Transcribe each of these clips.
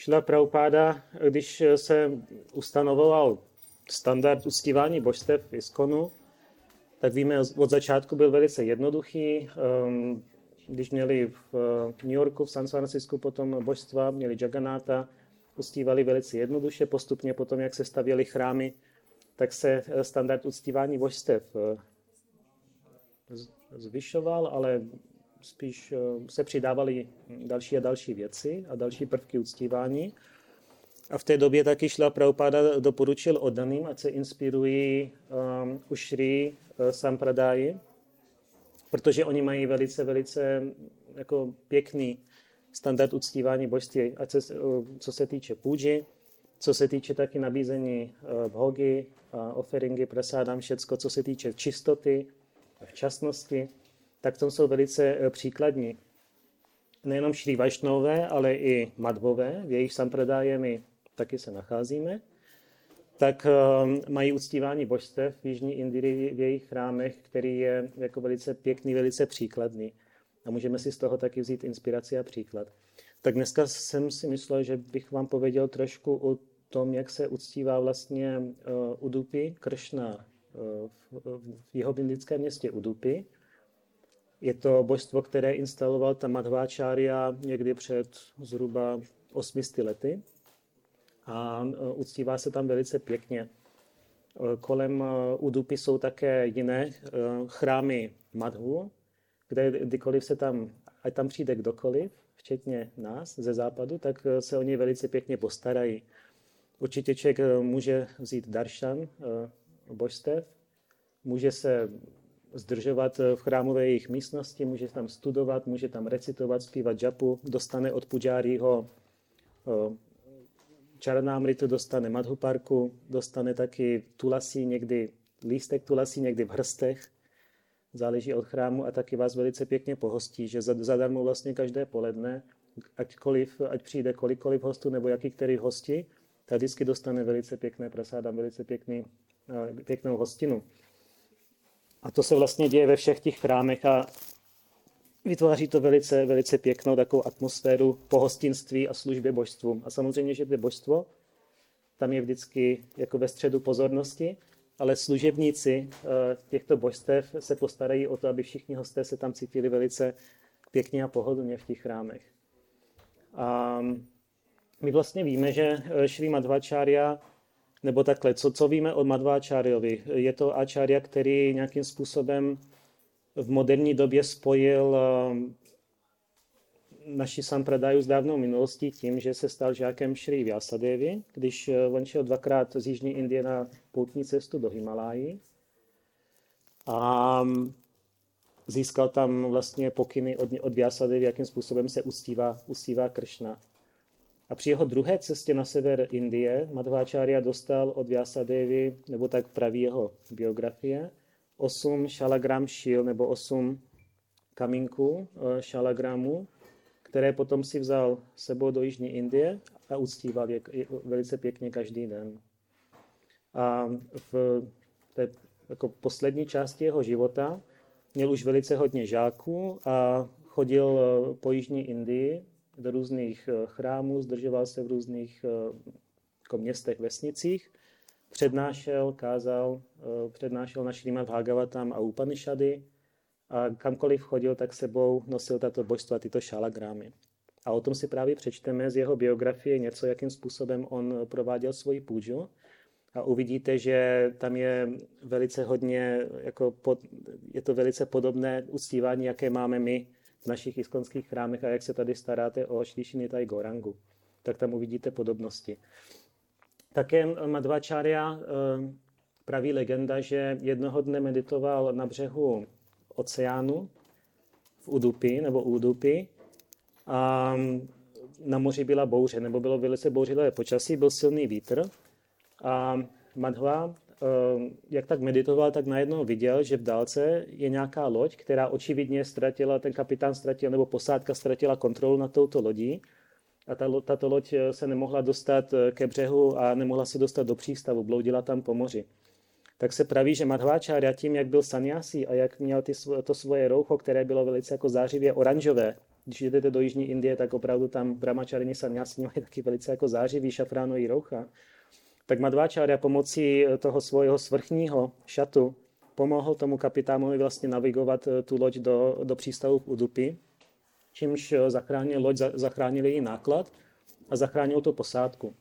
Šla Prabhupáda, když se ustanovoval standard uctívání božstev v Iskonu, tak víme, od začátku byl velice jednoduchý. Ehm, když měli v New Yorku, v San Francisku potom božstva, měli Jagannatha, uctívali velice jednoduše, postupně potom, jak se stavěly chrámy, tak se eh, standard uctívání božstev eh, zvyšoval, ale spíš eh, se přidávaly další a další věci a další prvky uctívání. A v té době taky šla Prabhupada doporučil oddaným, ať se inspirují um, u Šri uh, protože oni mají velice, velice jako pěkný standard uctívání božství, ať se, co se týče půži, co se týče taky nabízení bhogy, offeringy, prasádám, všecko, co se týče čistoty, včasnosti, tak to jsou velice uh, příkladní. Nejenom Šri Vašnové, ale i Madvové, v jejich sampradáje taky se nacházíme, tak ehm, mají uctívání božstev v Jižní Indii v jejich chrámech, který je jako velice pěkný, velice příkladný. A můžeme si z toho taky vzít inspiraci a příklad. Tak dneska jsem si myslel, že bych vám pověděl trošku o tom, jak se uctívá vlastně uh, Udupi, Kršna uh, v, jeho indickém městě Udupi. Je to božstvo, které instaloval ta Madhváčária někdy před zhruba 800 lety a e, uctívá se tam velice pěkně. E, kolem e, Udupy jsou také jiné chrámy Madhu, kde kdykoliv se tam, ať tam přijde kdokoliv, včetně nás ze západu, tak se o něj velice pěkně postarají. Určitě člověk může vzít daršan božstev, může se zdržovat v chrámové jejich místnosti, může tam studovat, může tam recitovat, zpívat džapu, dostane od pujárího Čaranámritu dostane Madhuparku, dostane taky tulasí, někdy lístek tulasí, někdy v hrstech, záleží od chrámu a taky vás velice pěkně pohostí, že zadarmo vlastně každé poledne, aťkoliv, ať přijde kolikoliv hostů nebo jaký který hosti, tak vždycky dostane velice pěkné prasáda, velice pěkný, eh, pěknou hostinu. A to se vlastně děje ve všech těch chrámech a vytváří to velice, velice pěknou takovou atmosféru pohostinství a službě božstvům. A samozřejmě, že to božstvo tam je vždycky jako ve středu pozornosti, ale služebníci eh, těchto božstev se postarají o to, aby všichni hosté se tam cítili velice pěkně a pohodlně v těch chrámech. A my vlastně víme, že eh, Šri Madhvacharya, nebo takhle, co, co víme o Madhvacharyovi? Je to acharya, který nějakým způsobem v moderní době spojil eh, naši sampradaju z dávnou minulostí tím, že se stal žákem Šri Vyasadevi, když eh, on šel dvakrát z Jižní Indie na poutní cestu do Himalájí a mm, získal tam vlastně pokyny od, od Vyasadevi, jakým způsobem se uctívá, uctívá Kršna. A při jeho druhé cestě na sever Indie Madhváčárya dostal od Vyasadevi, nebo tak praví jeho biografie, 8 šalagram šil nebo 8 kamínků eh, šalagramů, které potom si vzal sebou do Jižní Indie a uctíval je velice pěkně každý den. A v té jako poslední části jeho života měl už velice hodně žáků a chodil eh, po Jižní Indii do různých eh, chrámů, zdržoval se v různých jako městech, vesnicích přednášel, kázal, eh, přednášel na Šrýmat Bhagavatam a Upanishady a kamkoliv chodil, tak sebou nosil tato božstva, tyto šalagrámy. A o tom si právě přečteme z jeho biografie něco, jakým způsobem on prováděl svoji půjču. A uvidíte, že tam je velice hodně, jako pod, je to velice podobné uctívání, jaké máme my v našich iskonských chrámech a jak se tady staráte o Šlišinitai Gorangu. Tak tam uvidíte podobnosti. Také Madhvacharya eh, praví legenda, že jednoho dne meditoval na břehu oceánu v Udupi nebo Udupi a na moři byla bouře, nebo bylo velice bouřivé počasí, byl silný vítr a Madhva, jak tak meditoval, tak najednou viděl, že v dálce je nějaká loď, která očividně ztratila, ten kapitán ztratil, nebo posádka ztratila kontrolu nad touto lodí a ta, tato loď eh, se nemohla dostat eh, ke břehu a nemohla se dostat do přístavu, bloudila tam po moři. Tak se praví, že Madhváčárya tím, jak byl sanyasí a jak měl ty, to svoje roucho, které bylo velice jako zářivě oranžové, když jdete do Jižní Indie, tak opravdu tam brahmačarini sanyasi mají taky velice jako zářivý šafránový roucha. Tak Madhváčárya pomocí toho svého svrchního šatu pomohl tomu kapitánovi vlastně navigovat eh, tu loď do, do přístavu v Udupi, čímž eh, zachránil loď, zachránil její náklad a zachránil tu posádku.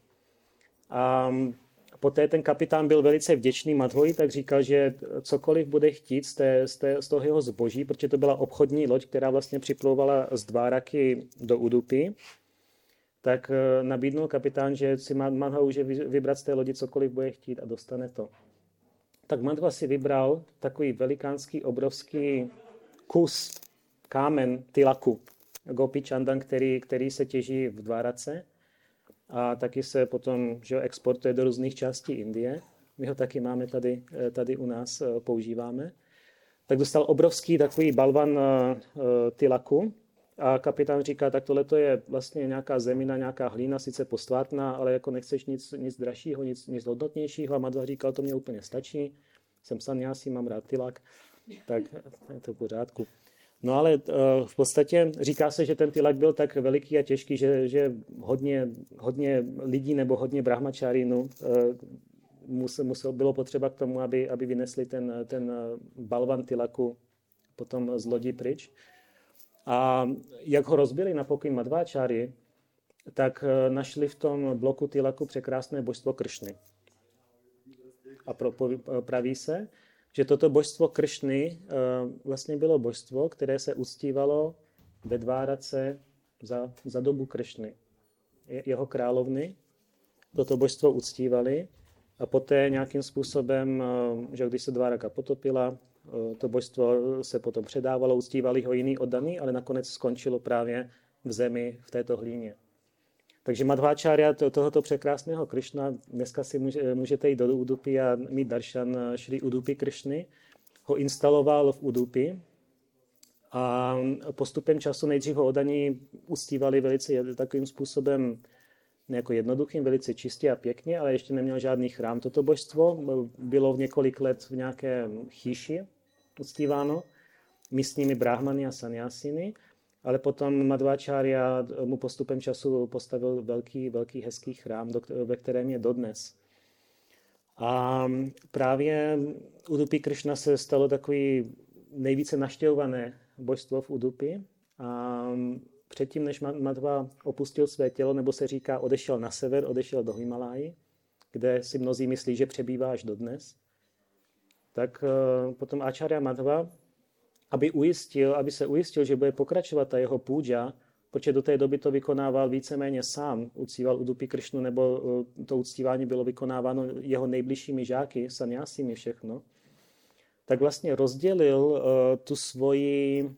A mm, poté ten kapitán byl velice vděčný Madhoji, tak říkal, že cokoliv bude chtít z, té, z, té, z toho jeho zboží, protože to byla obchodní loď, která vlastně připlouvala z Dváraky do Udupy, tak eh, nabídnul kapitán, že si Madha může vybrat z té lodi cokoliv bude chtít a dostane to. Tak Madhva si vybral takový velikánský, obrovský kus, kámen tilaku, Gopi Chandan, který, který se těží v Dvárace a taky se potom že exportuje do různých částí Indie. My ho taky máme tady, eh, tady u nás, eh, používáme. Tak dostal obrovský takový balvan tilaku, a kapitán říká, tak tohle je vlastně nějaká zemina, nějaká hlína, sice postvátná, ale jako nechceš nic, nic dražšího, nic, nic hodnotnějšího. A Madva říkal, to mě úplně stačí. Jsem si mám rád tylak, tak je to v pořádku. No ale uh, v podstatě říká se, že ten tylak byl tak veliký a těžký, že, že hodně, hodně lidí nebo hodně brahmačárínů uh, musel, musel, bylo potřeba k tomu, aby, aby vynesli ten, ten balvan tylaku potom z lodi pryč. A jak ho rozbili na pokyn Madváčáry, tak eh, našli v tom bloku Tilaku překrásné božstvo Kršny. A pro, praví se, že toto božstvo Kršny eh, vlastně bylo božstvo, které se uctívalo ve Dvárace za, za dobu Kršny. Jeho královny toto božstvo uctívali a poté nějakým způsobem, eh, že když se Dváraka potopila, to božstvo se potom předávalo, uctívali ho jiný oddaný, ale nakonec skončilo právě v zemi, v této hlíně. Takže Madhváčárya tohoto překrásného Krišna, dneska si můžete jít do Udupy a mít daršan Šri Udupy Krišny, ho instaloval v Udupi a postupem času nejdřív ho oddaní uctívali velice takovým způsobem jako jednoduchým, velice čistě a pěkně, ale ještě neměl žádný chrám. Toto božstvo bylo v několik let v nějaké chýši, uctíváno místními brahmany a sanyasiny, ale potom Madhváčárya mu postupem času postavil velký, velký hezký chrám, ve kterém je dodnes. A právě Udupi Krishna se stalo takový nejvíce naštěvované božstvo v Udupi. A předtím, než Madhva opustil své tělo, nebo se říká, odešel na sever, odešel do Himaláji, kde si mnozí myslí, že přebývá až dodnes, tak eh, potom Acharya Madhva, aby, ujistil, aby se ujistil, že bude pokračovat ta jeho půdža, protože do té doby to vykonával víceméně sám, uctíval Udupi Kršnu, nebo eh, to uctívání bylo vykonáváno jeho nejbližšími žáky, sanyásími všechno, tak vlastně rozdělil uh, tu svoji,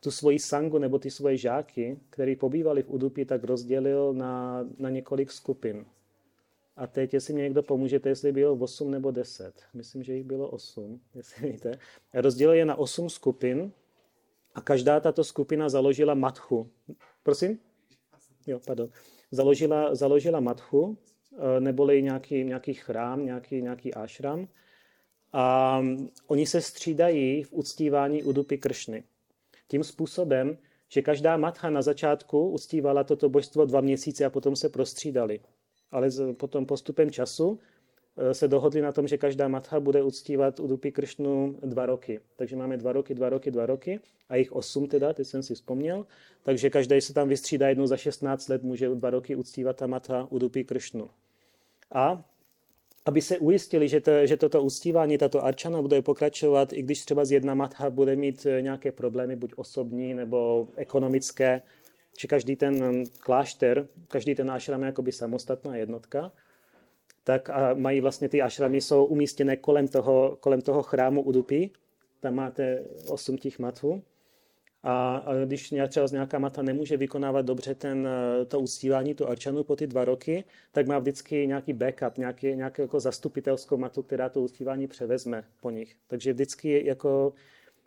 tu svoji sangu nebo ty svoje žáky, který pobývali v Udupi, tak rozdělil na, na několik skupin. A teď, jestli mě někdo pomůžete, jestli bylo 8 nebo 10. Myslím, že jich bylo 8, jestli víte. Rozdělil je na 8 skupin a každá tato skupina založila matchu. Prosím? Jo, pardon. Založila, založila matchu, eh, neboli nějaký, nějaký chrám, nějaký, nějaký ashram. A oni se střídají v uctívání Udupy Kršny. Tím způsobem, že každá matcha na začátku uctívala toto božstvo dva měsíce a potom se prostřídali ale potom postupem času e, se dohodli na tom, že každá matha bude uctívat Udupi Kršnu dva roky. Takže máme dva roky, dva roky, dva roky a jich osm teda, teď jsem si vzpomněl. Takže každý se tam vystřídá jednou za 16 let, může dva roky uctívat ta matha Udupi Kršnu. A aby se ujistili, že, to, že toto uctívání, tato arčana bude pokračovat, i když třeba z jedna matha bude mít e, nějaké problémy, buď osobní nebo ekonomické, že každý ten klášter, každý ten ashram je jakoby samostatná jednotka, tak a mají vlastně ty ashramy jsou umístěné kolem toho, kolem toho chrámu Udupi, tam máte osm těch matů. A, když třeba nějaká mata nemůže vykonávat dobře ten, to uctívání, tu arčanu po ty dva roky, tak má vždycky nějaký backup, nějaký, nějaký jako zastupitelskou matu, která to uctívání převezme po nich. Takže vždycky jako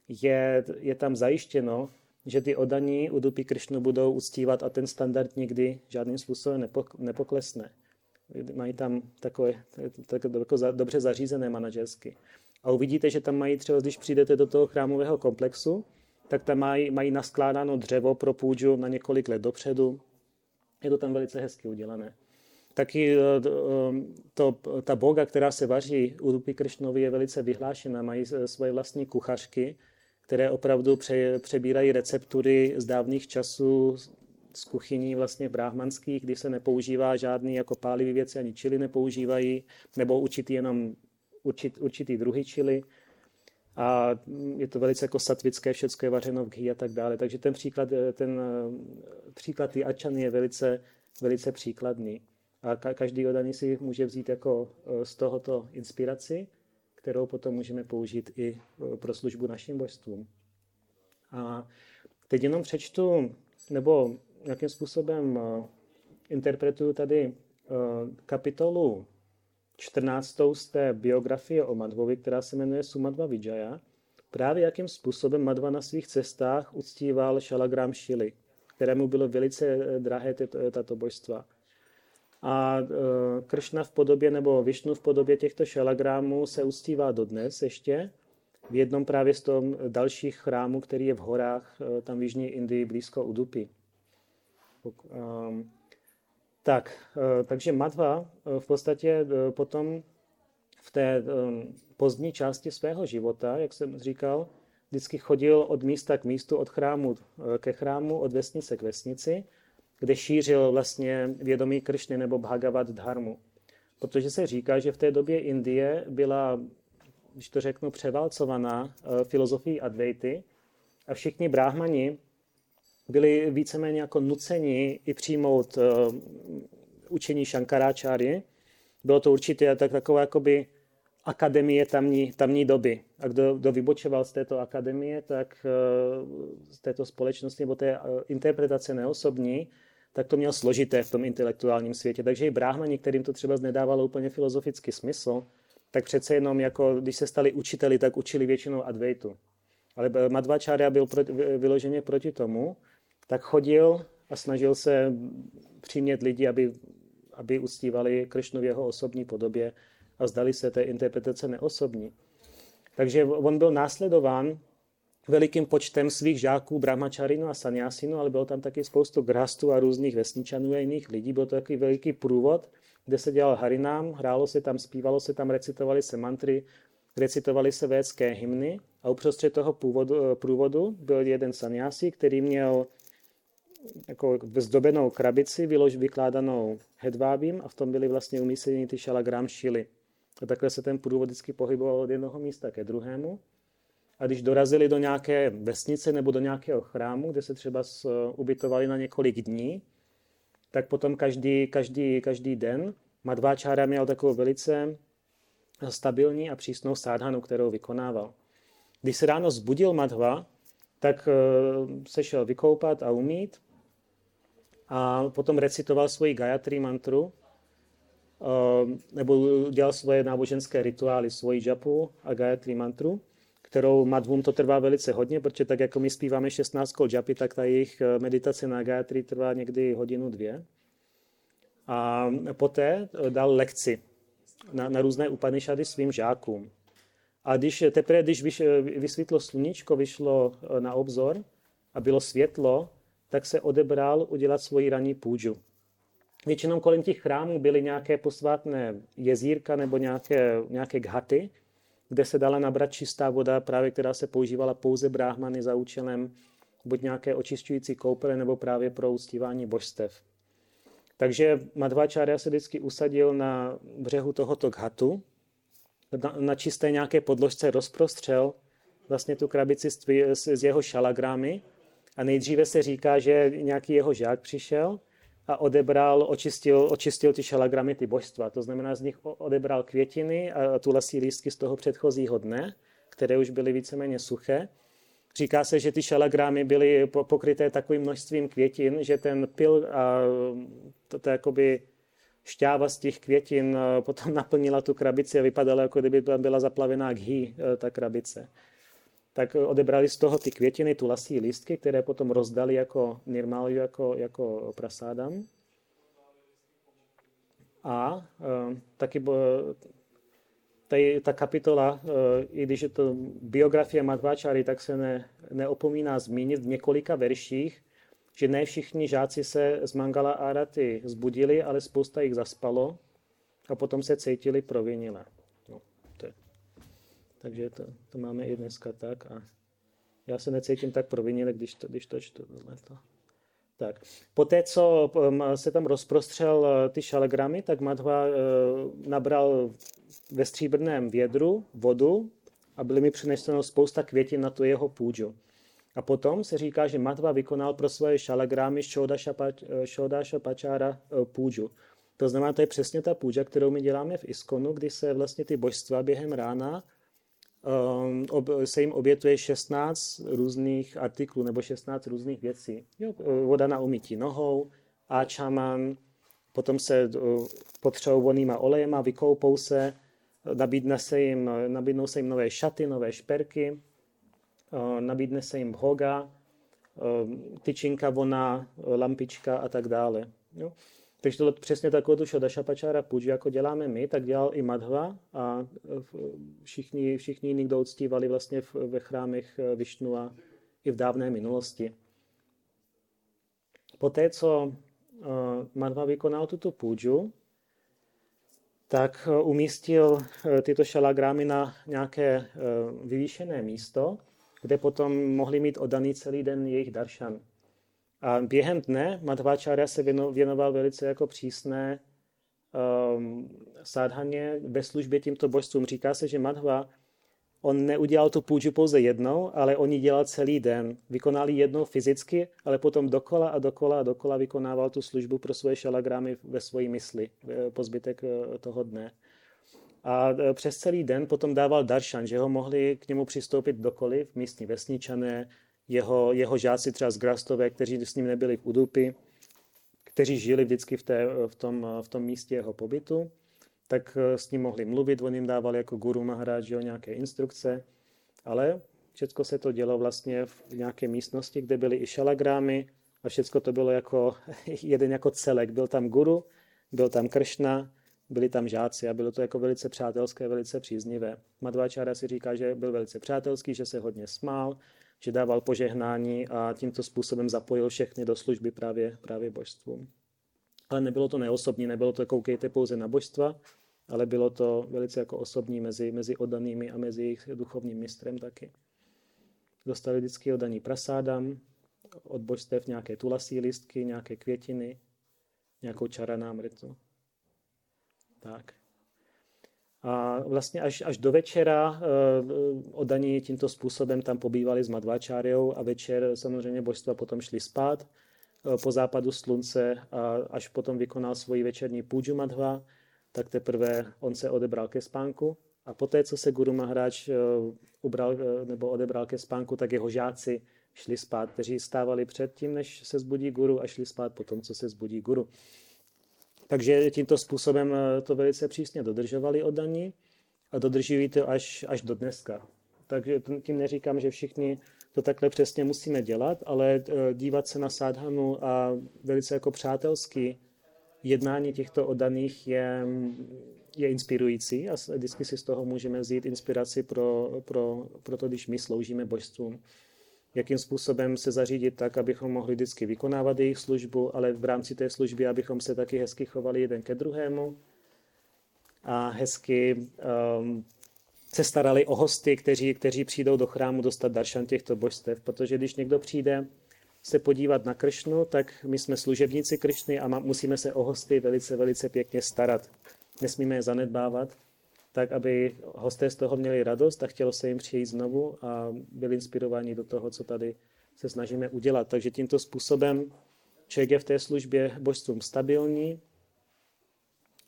je, je tam zajištěno, že ty odaní Udupi Kršnu budou uctívat a ten standard nikdy žádným způsobem nepoklesne. Mají tam takové, takové jako dobře zařízené manažersky. A uvidíte, že tam mají třeba, když přijdete do toho chrámového komplexu, tak tam mají, mají naskládáno dřevo pro půjču na několik let dopředu. Je to tam velice hezky udělané. Taky eh, to, ta boga, která se vaří u Rupy Kršnovi, je velice vyhlášená. Mají svoje vlastní kuchařky, které opravdu pře, přebírají receptury z dávných časů, z kuchyní vlastně brahmanských, kdy se nepoužívá žádný jako pálivý věci, ani čili nepoužívají, nebo určitý jenom určit, určitý druhý čili. A je to velice jako satvické, všechno je vařeno v ghi a tak dále. Takže ten příklad, ten příklad ty ačany je velice, velice příkladný. A každý odaný si může vzít jako e, z tohoto inspiraci, kterou potom můžeme použít i e, pro službu našim božstvům. A teď jenom přečtu, nebo nějakým způsobem e, interpretuju tady kapitolu 14. z té biografie o Madvovi, která se jmenuje Sumadva Vijaya, právě jakým způsobem Madva na svých cestách uctíval Šalagram Šili, kterému bylo velice drahé tato božstva. A e, Kršna v podobě nebo Višnu v podobě těchto šalagrámů se uctívá dodnes ještě. V jednom právě z tom dalších chrámů, který je v horách, e, tam v Jižní Indii, blízko Udupy. Tak, e, takže Madva v podstatě potom v té pozdní části svého života, jak jsem říkal, vždycky chodil od místa k místu, od chrámu ke chrámu, od vesnice k vesnici kde šířil vlastně vědomí Kršny nebo Bhagavad Dharmu. Protože se říká, že v té době Indie byla, když to řeknu, převálcovaná eh, filozofii Advaity a všichni bráhmani byli víceméně jako nuceni i přijmout uh, učení Shankaráčáry. Bylo to určitě tak, taková jakoby akademie tamní, tamní doby. A kdo, kdo vybočoval z této akademie, tak uh, z této společnosti nebo té interpretace neosobní, tak to měl složité v tom intelektuálním světě. Takže i bráhmani, kterým to třeba nedávalo úplně filozofický smysl, tak přece jenom, jako když se stali učiteli, tak učili většinou Advaitu. Ale Madhvacharya byl proti, vyloženě proti tomu, tak chodil a snažil se přimět lidi, aby, aby uctívali Kršnu v jeho osobní podobě a zdali se té interpretace neosobní. Takže on byl následován velikým počtem svých žáků, brahmačarinu a sanyasinu, ale bylo tam taky spoustu grastů a různých vesničanů a jiných lidí. Byl to takový veliký průvod, kde se dělal harinám, hrálo se tam, zpívalo se tam, recitovali se mantry, recitovali se védské hymny a uprostřed toho původu, průvodu byl jeden sanyasi, který měl jako zdobenou krabici vylož, vykládanou hedvábím a v tom byly vlastně umístěny ty šalagram šily. A takhle se ten průvod vždycky pohyboval od jednoho místa ke druhému. A když dorazili do nějaké vesnice nebo do nějakého chrámu, kde se třeba ubytovali na několik dní, tak potom každý, každý, každý den Madváčára měl takovou velice stabilní a přísnou sádhanu, kterou vykonával. Když se ráno zbudil Madhva, tak eh, se šel vykoupat a umít a potom recitoval svoji Gayatri mantru, eh, nebo dělal svoje náboženské rituály, svoji japu a Gayatri mantru kterou Madhum to trvá velice hodně, protože tak jako my zpíváme 16 kol džapy, tak ta jejich eh, meditace na Gayatri trvá někdy hodinu, dvě. A poté eh, dal lekci na, na různé Upanishady svým žákům. A když teprve, když vyš, eh, vysvětlo sluníčko, vyšlo na obzor a bylo světlo, tak se odebral udělat svoji ranní půjču. Většinou kolem těch chrámů byly nějaké posvátné jezírka nebo nějaké, nějaké ghaty, kde se dala nabrat čistá voda, právě která se používala pouze bráhmany za účelem buď nějaké očišťující koupele nebo právě pro uctívání božstev. Takže Madhvacharya se vždycky usadil na břehu tohoto ghatu, na, na čisté nějaké podložce rozprostřel vlastně tu krabici z, z jeho šalagrámy a nejdříve se říká, že nějaký jeho žák přišel a odebral, očistil, očistil ty šalagramy, ty božstva. To znamená, z nich odebral květiny a tu lasí lístky z toho předchozího dne, které už byly víceméně suché. Říká se, že ty šalagramy byly pokryté takovým množstvím květin, že ten pil a to, to jakoby šťáva z těch květin potom naplnila tu krabici a vypadala, jako kdyby byla zaplavená ghee, ta krabice tak odebrali z toho ty květiny, tu lasí lístky, které potom rozdali jako nirmáliu, jako, jako prasádam. A e, taky tady ta kapitola, i když je to biografie Madhváčary, tak se ne, neopomíná zmínit v několika verších, že ne všichni žáci se z Mangala Araty zbudili, ale spousta jich zaspalo a potom se cítili provinile. To. Takže to, to máme i dneska tak a já se necítím tak provinile, když to, když to čtu tohleto. Tak. Poté, co se tam rozprostřel uh, ty šalegramy, tak Madhva uh, nabral ve stříbrném vědru vodu a byly mi přineseno spousta květin na tu jeho půdžu. A potom se říká, že Matva vykonal pro svoje šalagrámy Šodáša Pačára eh, půjdu. To znamená, to je přesně ta půjča, kterou my děláme v Iskonu, kdy se vlastně ty božstva během rána ob, se jim obětuje 16 různých artiklů nebo 16 různých věcí. Jo, voda na umytí nohou, áčaman, potom se uh, potřebou vonýma olejema, vykoupou se, nabídne se jim, nabídnou se jim nové šaty, nové šperky, Eh, nabídne se jim bhoga, eh, tyčinka, vona, lampička a tak dále. Jo? Takže to přesně takovou tu šodašapačára puji, jako děláme my, tak dělal i Madhva a eh, všichni, všichni jiní, kdo uctívali vlastně ve chrámech a i v dávné minulosti. Poté, co Madhva vykonal tuto půjdu, tak umístil tyto šalagrámy na nějaké vyvýšené místo, kde potom mohli mít oddaný celý den jejich daršan. A během dne Madhváčárya se věnoval velice jako přísné um, sádhaně ve službě tímto božstvům. Říká se, že Madhva, on neudělal tu půjču pouze jednou, ale on ji dělal celý den. Vykonal ji jednou fyzicky, ale potom dokola a dokola a dokola vykonával tu službu pro svoje šalagrámy ve svoji mysli po zbytek eh, toho dne. A e, přes celý den potom dával daršan, že ho mohli k němu přistoupit dokoliv, místní vesničané, jeho, jeho žáci třeba z Grastové, kteří s ním nebyli v Udupy, kteří žili vždycky v, té, v, tom, v tom místě jeho pobytu, tak e, s ním mohli mluvit, on jim dával jako guru Maharaj nějaké instrukce, ale všechno se to dělo vlastně v nějaké místnosti, kde byly i šalagrámy a všechno to bylo jako jeden jako celek. Byl tam guru, byl tam Kršna, byli tam žáci a bylo to jako velice přátelské, velice příznivé. Madhváčára si říká, že byl velice přátelský, že se hodně smál, že dával požehnání a tímto způsobem zapojil všechny do služby právě, právě božstvům. Ale nebylo to neosobní, nebylo to koukejte pouze na božstva, ale bylo to velice jako osobní mezi, mezi oddanými a mezi jejich duchovním mistrem taky. Dostali vždycky oddaní prasádam, od božstev nějaké tulasí listky, nějaké květiny, nějakou čaranámritu. Tak. A vlastně až, až do večera uh, odaní tímto způsobem tam pobývali s Madváčáriou a večer samozřejmě božstva potom šli spát uh, po západu slunce a až potom vykonal svoji večerní půjdu Madhva, tak teprve on se odebral ke spánku a poté, co se Guru Maharaj uh, ubral nebo odebral ke spánku, tak jeho žáci šli spát, kteří stávali před tím, než se zbudí guru a šli spát potom, co se zbudí guru. Takže tímto způsobem eh, to velice přísně dodržovali oddaní a dodržují to až, až do dneska. Takže tím neříkám, že všichni to takhle přesně musíme dělat, ale eh, dívat se na sádhanu a velice jako přátelský jednání těchto oddaných je, je inspirující a vždycky si z toho můžeme vzít inspiraci pro, pro, pro to, když my sloužíme božstvům jakým způsobem se zařídit tak, abychom mohli vždycky vykonávat jejich službu, ale v rámci té služby, abychom se taky hezky chovali jeden ke druhému. A hezky um, se starali o hosty, kteří, kteří přijdou do chrámu dostat daršan těchto božstev, protože když někdo přijde se podívat na Kršnu, tak my jsme služebníci Kršny a musíme se o hosty velice, velice pěkně starat. Nesmíme je zanedbávat tak aby hosté z toho měli radost a chtělo se jim přijít znovu a byli inspirováni do toho, co tady se snažíme udělat. Takže tímto způsobem člověk je v té službě božstvům stabilní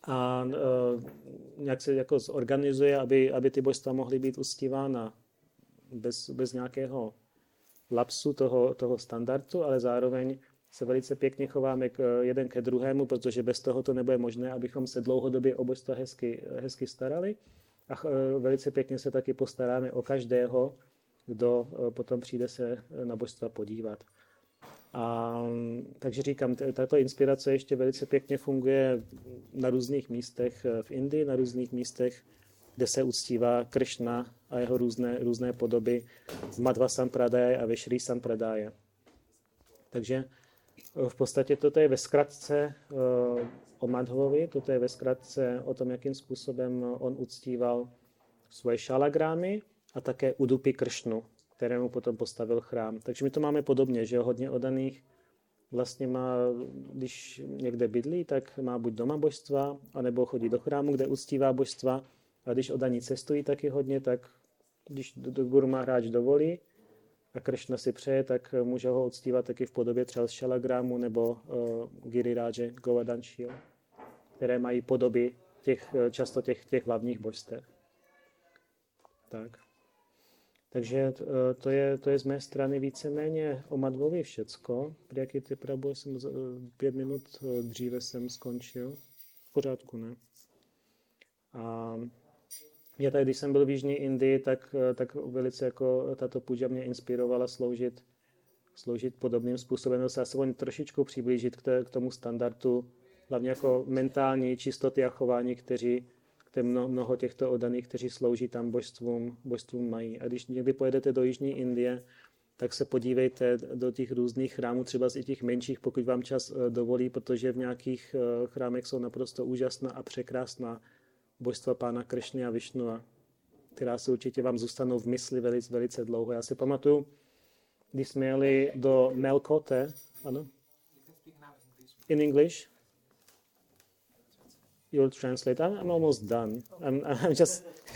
a e, nějak se jako zorganizuje, aby, aby ty božstva mohly být uctívána bez, bez nějakého lapsu toho, toho standardu, ale zároveň se velice pěkně chováme k, jeden ke druhému, protože bez toho to nebude možné, abychom se dlouhodobě o božstva hezky, hezky starali. A e, velice pěkně se taky postaráme o každého, kdo potom přijde se na božstva podívat. A, takže říkám, tato inspirace ještě velice pěkně funguje na různých místech v Indii, na různých místech kde se uctívá Krishna a jeho různé, různé podoby v Madhva Sampradaya a ve Shri Sampradaya. Takže eh, v podstatě toto je ve zkratce uh, o Madhovovi, toto je ve zkratce o tom, jakým způsobem on uctíval svoje šalagrámy a také Udupy Kršnu, kterému potom postavil chrám. Takže my to máme podobně, že hodně odaných vlastně má, když někde bydlí, tak má buď doma božstva, anebo chodí do chrámu, kde uctívá božstva. A když odaní cestují taky hodně, tak když do guru má hráč dovolí a Krishna si přeje, tak může ho uctívat taky v podobě třeba šalagrámu nebo uh, Giriráže, Govardhan které mají podoby těch, často těch, těch hlavních božstev. Tak. Takže eh, to je, to je z mé strany víceméně o Madvovi všecko. Jaký ty Prabhu jsem eh, pět minut eh, dříve jsem skončil. V pořádku, ne? A já tady, když jsem byl v Jižní Indii, tak, tak velice jako tato půjča mě inspirovala sloužit, sloužit podobným způsobem, se aspoň trošičku přiblížit k, tomu standardu, hlavně jako mentální čistoty a chování, kteří, kde mnoho, těchto odaných, kteří slouží tam božstvům, božstvům mají. A když někdy pojedete do Jižní Indie, tak se podívejte do těch různých chrámů, třeba z i těch menších, pokud vám čas eh, dovolí, protože v nějakých eh, chrámech jsou naprosto úžasná a překrásná božstva pána Kršny a Višnua, která se určitě vám zůstanou v mysli velice, velice dlouho. Já si pamatuju, když jsme jeli do Melkote, ano? In English? you'll translate. I'm, I'm almost done. I'm, I'm just,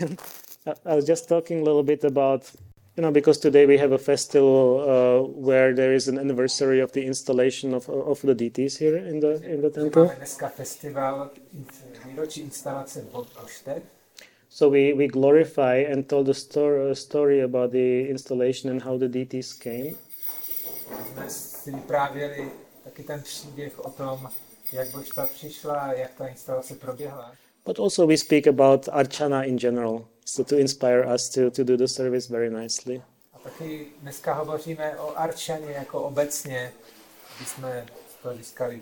I was just talking a little bit about, you know, because today we have a festival uh, where there is an anniversary of the installation of, of the deities here in the in the temple. So we, we glorify and tell the story, story about the installation and how the deities came. taky ten příběh o tom, jak božstva přišla, jak ta instalace proběhla. But also we speak about Archana in general, so to inspire us to, to do the service very nicely. A taky dneska hovoříme o Archaně jako obecně, když jsme to získali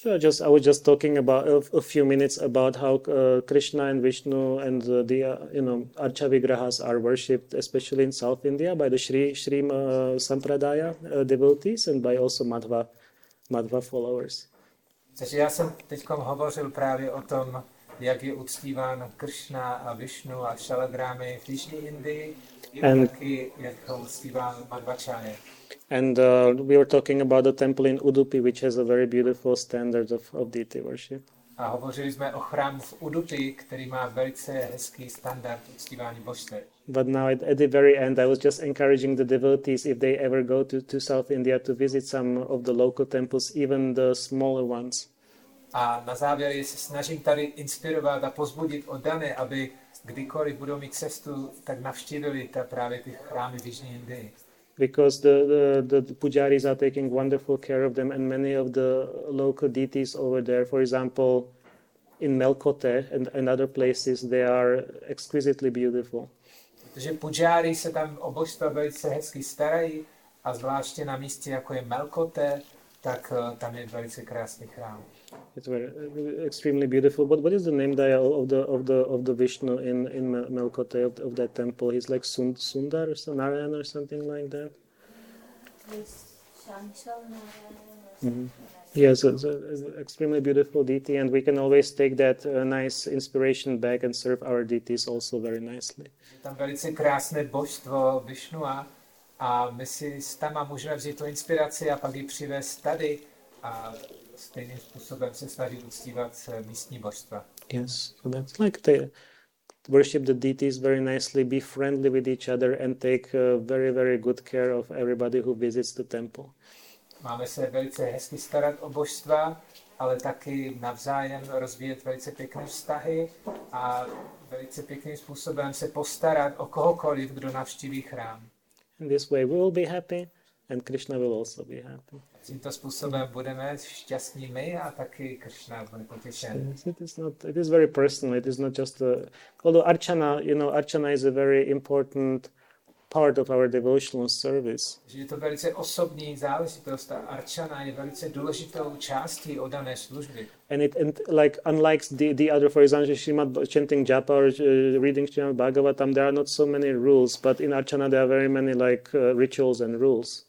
Sure, just I was just talking about a, a few minutes about how uh, Krishna and Vishnu and uh, the uh, you know Archa Vigrahas are worshipped, especially in South India, by the Sri Sri uh, Sampradaya uh, devotees and by also Madhva Madhva followers. Takže já jsem teď hovořil právě o tom, jak je uctíván Krishna a Vishnu a Shaladrámy v Jižní Indii, and, taky jak ho uctíván Madhvacharya. And uh, we were talking about the temple in Udupi, which has a very beautiful standard of, of deity worship. A hovořili jsme o chrámu v Udupi, který má velice hezký standard uctívání božstev. But now at, at, the very end, I was just encouraging the devotees, if they ever go to, to South India, to visit some of the local temples, even the smaller ones. A na závěr se snažím tady inspirovat a pozbudit oddané, aby kdykoliv budou mít cestu, tak navštívili ta právě ty chrámy v Jižní Indii. Because the, the, the pujaris are taking wonderful care of them and many of the local deities over there, for example, in Melkote and, and other places, they are exquisitely beautiful. Protože pujáry se tam o božstva velice hezky starají a zvláště na místě, jako je Melkote, tak uh, tam je velice krásný chrám. It's very uh, extremely beautiful. But what is the name there of the of the of the Vishnu in in Melkote of, of that temple? He's like Sund, Sundar or some, Narayan or something like that. Mm-hmm. Yes, it's an extremely beautiful deity, and we can always take that uh, nice inspiration back and serve our deities also very nicely. Tam velice krásné božstvo Vishnua a my si s tama můžeme vzít tu inspiraci a pak ji přivést tady a stejným způsobem se snažit uctívat uh, místní božstva. Yes, so that's like the worship the deities very nicely, be friendly with each other, and take uh, very, very good care of everybody who visits the temple. Máme se velice hezky starat o božstva, ale taky navzájem rozvíjet velice pěkné vztahy a velice pěkným způsobem se postarat o kohokoliv, kdo navštíví chrám. In this way we will be happy and Krishna will also be happy. Tímto způsobem budeme šťastní my a taky Krishna bude potěšen. Yes, it is not. It is very personal. It is not just a. Although archana, you know, archana is a very important part of our devotional service. Že je to velice osobní záležitost a arčana je velice důležitou částí odané služby. And it and like unlike the, the other, for example, Srimad chanting japa or uh, reading Srimad Bhagavatam, there are not so many rules, but in Archana there are very many like uh, rituals and rules.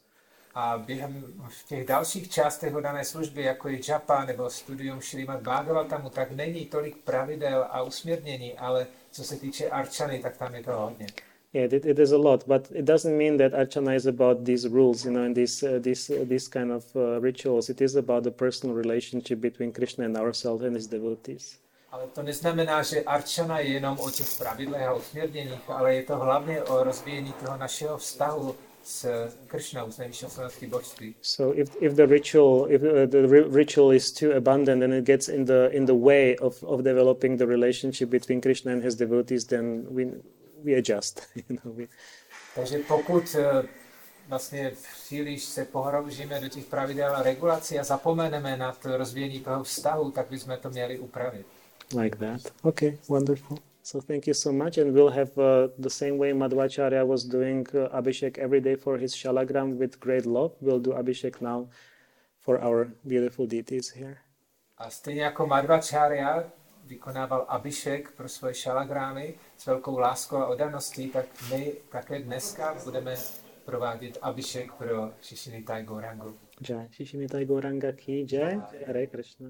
A během v těch dalších částech odané služby, jako je japa nebo studium Srimad Bhagavatamu, tak není tolik pravidel a usměrnění, ale co se týče arčany, tak tam je to hodně. Yeah, it, it is a lot, but it doesn't mean that Archana is about these rules, you know, and these uh, these uh, these kind of uh, rituals. It is about the personal relationship between Krishna and ourselves and his devotees. Ale to neznamená, že arčana je jenom o těch pravidlech a usměrněních, ale je to hlavně o rozvíjení toho našeho vztahu s Kršnou, s nejvyšším slovenským božství. So if, if the ritual if uh, the ri- ritual is too abundant and it gets in the in the way of, of developing the relationship between Krishna and his devotees, then we we adjust. You know, we, Takže pokud eh, vlastně příliš se pohroužíme do těch pravidel a regulací a zapomeneme na to rozvíjení toho vztahu, tak bychom to měli upravit. like that. Okay, wonderful. So thank you so much, and we'll have uh, the same way Madhvacharya was doing uh, Abhishek every day for his shalagram with great love. We'll do Abhishek now for our beautiful deities here. A stejně jako Madhvacharya vykonával Abhishek pro svoje šalagrámy s velkou láskou a odaností, tak my také dneska budeme provádět Abhishek pro Shishinitai Gourangu. Jai. Shishimitai Gauranga ki jai. Hare Krishna.